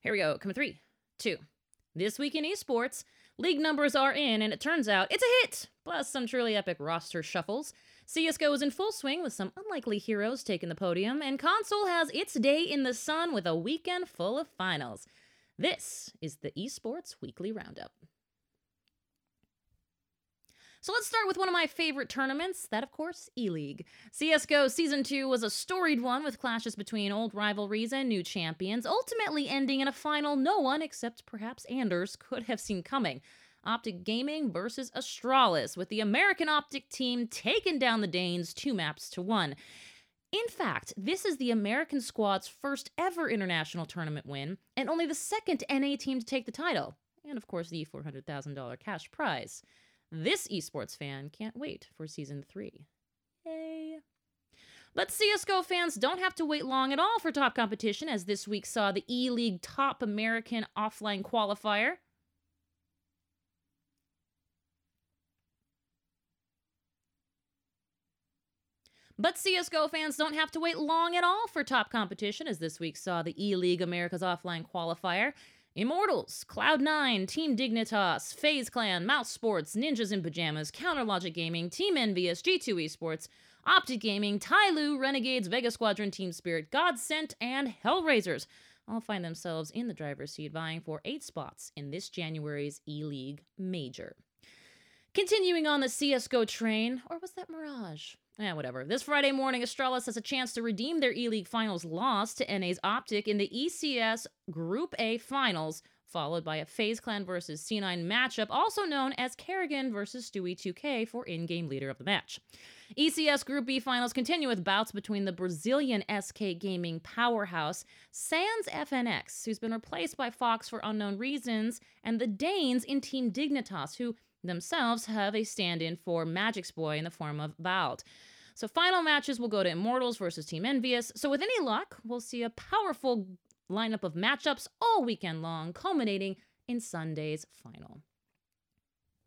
Here we go. Coming three, two. This week in esports, league numbers are in, and it turns out it's a hit! Plus some truly epic roster shuffles. CSGO is in full swing with some unlikely heroes taking the podium, and console has its day in the sun with a weekend full of finals. This is the Esports Weekly Roundup. So let's start with one of my favorite tournaments, that of course, E-League. CS:GO Season 2 was a storied one with clashes between old rivalries and new champions, ultimately ending in a final no one except perhaps Anders could have seen coming. Optic Gaming versus Astralis, with the American Optic team taking down the Danes two maps to one. In fact, this is the American squad's first ever international tournament win, and only the second NA team to take the title, and of course the $400,000 cash prize. This esports fan can't wait for season three. Yay. But CSGO fans don't have to wait long at all for top competition, as this week saw the E League Top American Offline Qualifier. But CSGO fans don't have to wait long at all for top competition, as this week saw the E League America's Offline Qualifier. Immortals, Cloud9, Team Dignitas, FaZe Clan, Mouse Sports, Ninjas in Pajamas, Counter Logic Gaming, Team EnVyUs, G2 Esports, Optic Gaming, Tyloo, Renegades, Vega Squadron, Team Spirit, Godsent, and Hellraisers all find themselves in the driver's seat vying for eight spots in this January's E League Major. Continuing on the CSGO train, or was that Mirage? Yeah, whatever. This Friday morning, Astralis has a chance to redeem their E League Finals loss to NA's Optic in the ECS Group A Finals, followed by a FaZe Clan versus C9 matchup, also known as karrigan versus Stewie2K for in game leader of the match. ECS Group B finals continue with bouts between the Brazilian SK Gaming powerhouse Sans FNX, who's been replaced by Fox for unknown reasons, and the Danes in Team Dignitas, who themselves have a stand in for Magic's Boy in the form of valde. So final matches will go to Immortals versus Team EnVyUs. So with any luck, we'll see a powerful lineup of matchups all weekend long, culminating in Sunday's final.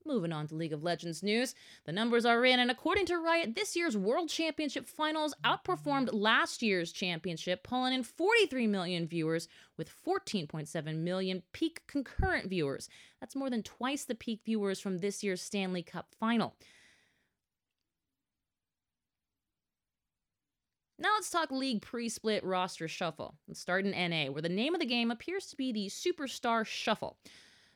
Moving on to League of Legends news. The numbers are in, and according to Riot, this year's World Championship finals outperformed last year's championship, pulling in 43 million viewers with 14.7 million peak concurrent viewers. That's more than twice the peak viewers from this year's Stanley Cup final. Now let's talk league pre split roster shuffle. Let's start in NA, where the name of the game appears to be the Superstar Shuffle.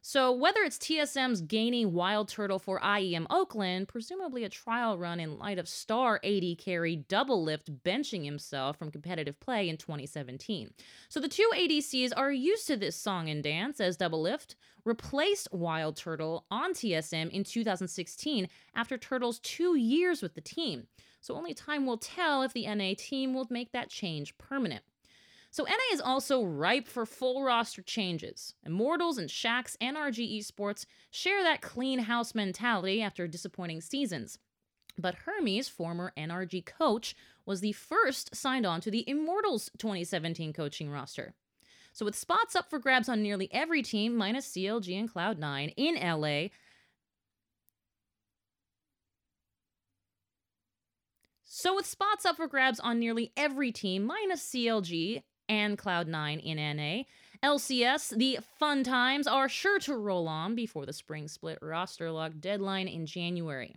So, whether it's TSM's gaining Wild Turtle for IEM Oakland, presumably a trial run in light of star AD carry Doublelift benching himself from competitive play in 2017. So, the two ADCs are used to this song and dance as Doublelift replaced Wild Turtle on TSM in 2016 after Turtle's two years with the team so only time will tell if the NA team will make that change permanent. So NA is also ripe for full roster changes. Immortals and Shaxx NRG Esports share that clean house mentality after disappointing seasons. But Hermes, former NRG coach, was the first signed on to the Immortals 2017 coaching roster. So, with spots up for grabs on nearly every team, minus CLG and Cloud9 in LA, So, with spots up for grabs on nearly every team, minus CLG and Cloud9 in NA, LCS, the fun times are sure to roll on before the spring split roster lock deadline in January.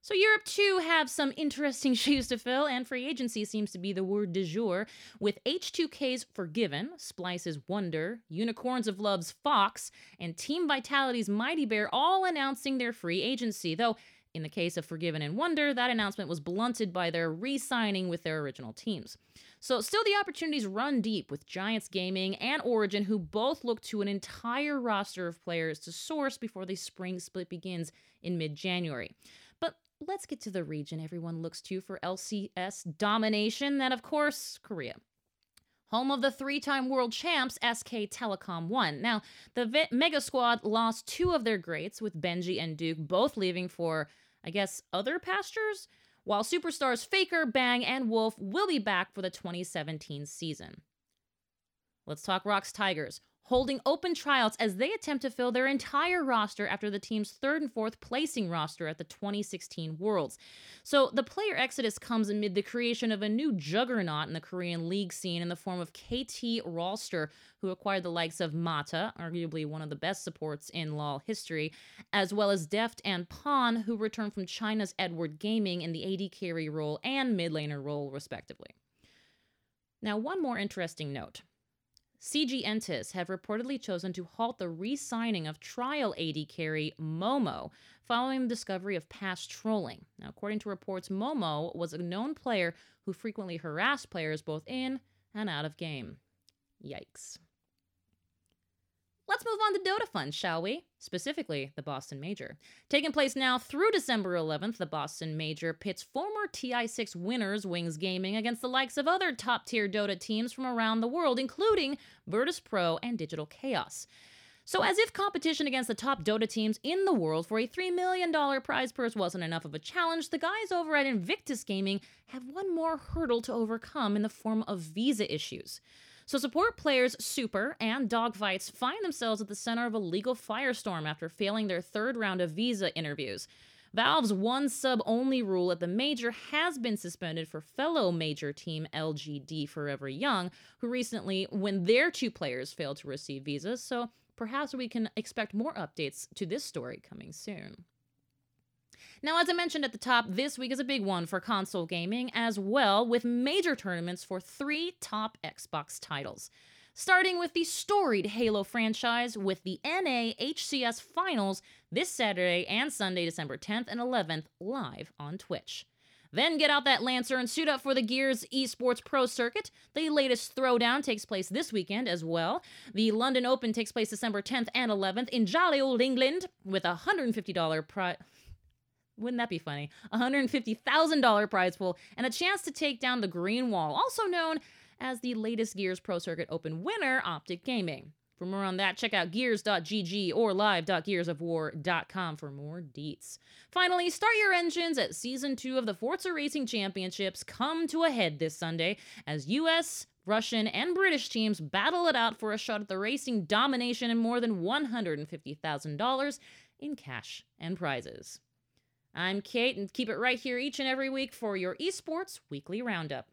So, Europe too have some interesting shoes to fill, and free agency seems to be the word du jour, with H2K's Forgiven, Splyce's Wonder, Unicorns of Love's Fox, and Team Vitality's Mighty Bear all announcing their free agency, though in the case of Forgiven and Wonder, that announcement was blunted by their re signing with their original teams. So, still, the opportunities run deep with Giants Gaming and Origin, who both look to an entire roster of players to source before the spring split begins in mid January. But let's get to the region everyone looks to for LCS domination, that, of course, Korea home of the three time world champs SK Telecom 1. Now, the Mega Squad lost two of their greats, with Bengi and Duke both leaving for I guess, other pastures, while superstars Faker, Bang, and Wolf will be back for the 2017 season. Let's talk ROX Tigers. Holding open tryouts as they attempt to fill their entire roster after the team's third and fourth placing roster at the 2016 Worlds. So the player exodus comes amid the creation of a new juggernaut in the Korean league scene in the form of KT Rolster, who acquired the likes of Mata, arguably one of the best supports in LoL history, as well as Deft and Pawn, who returned from China's Edward Gaming in the AD carry role and mid laner role, respectively. Now, one more interesting note. CJ Entus have reportedly chosen to halt the re signing of trial AD carry Momo following the discovery of past trolling. Now, according to reports, Momo was a known player who frequently harassed players both in and out of game. Yikes. Let's move on to Dota Fun, shall we? Specifically, the Boston Major. Taking place now through December 11th, the Boston Major pits former TI6 winners Wings Gaming against the likes of other top tier Dota teams from around the world, including Virtus Pro and Digital Chaos. So, as if competition against the top Dota teams in the world for a $3 million prize purse wasn't enough of a challenge, the guys over at Invictus Gaming have one more hurdle to overcome in the form of visa issues. So, support players Super and Dogfights find themselves at the center of a legal firestorm after failing their third round of visa interviews. Valve's one sub only rule at the major has been suspended for fellow major team LGD Forever Young, who recently, when their two players failed to receive visas, so perhaps we can expect more updates to this story coming soon. Now, as I mentioned at the top, this week is a big one for console gaming as well, with major tournaments for three top Xbox titles. Starting with the storied Halo franchise with the NA HCS Finals this Saturday and Sunday, December 10th and 11th, live on Twitch. Then get out that Lancer and suit up for the Gears Esports Pro Circuit. The latest throwdown takes place this weekend as well. The London Open takes place December 10th and 11th in jolly old England with a $150 prize. Wouldn't that be funny? $150,000 prize pool and a chance to take down the Green Wall, also known as the latest Gears Pro Circuit Open winner, Optic Gaming. For more on that, check out gears.gg or live.gearsofwar.com for more deets. Finally, start your engines at Season 2 of the Forza Racing Championships come to a head this Sunday as US, Russian, and British teams battle it out for a shot at the racing domination and more than $150,000 in cash and prizes. I'm Kate, and keep it right here each and every week for your esports weekly roundup.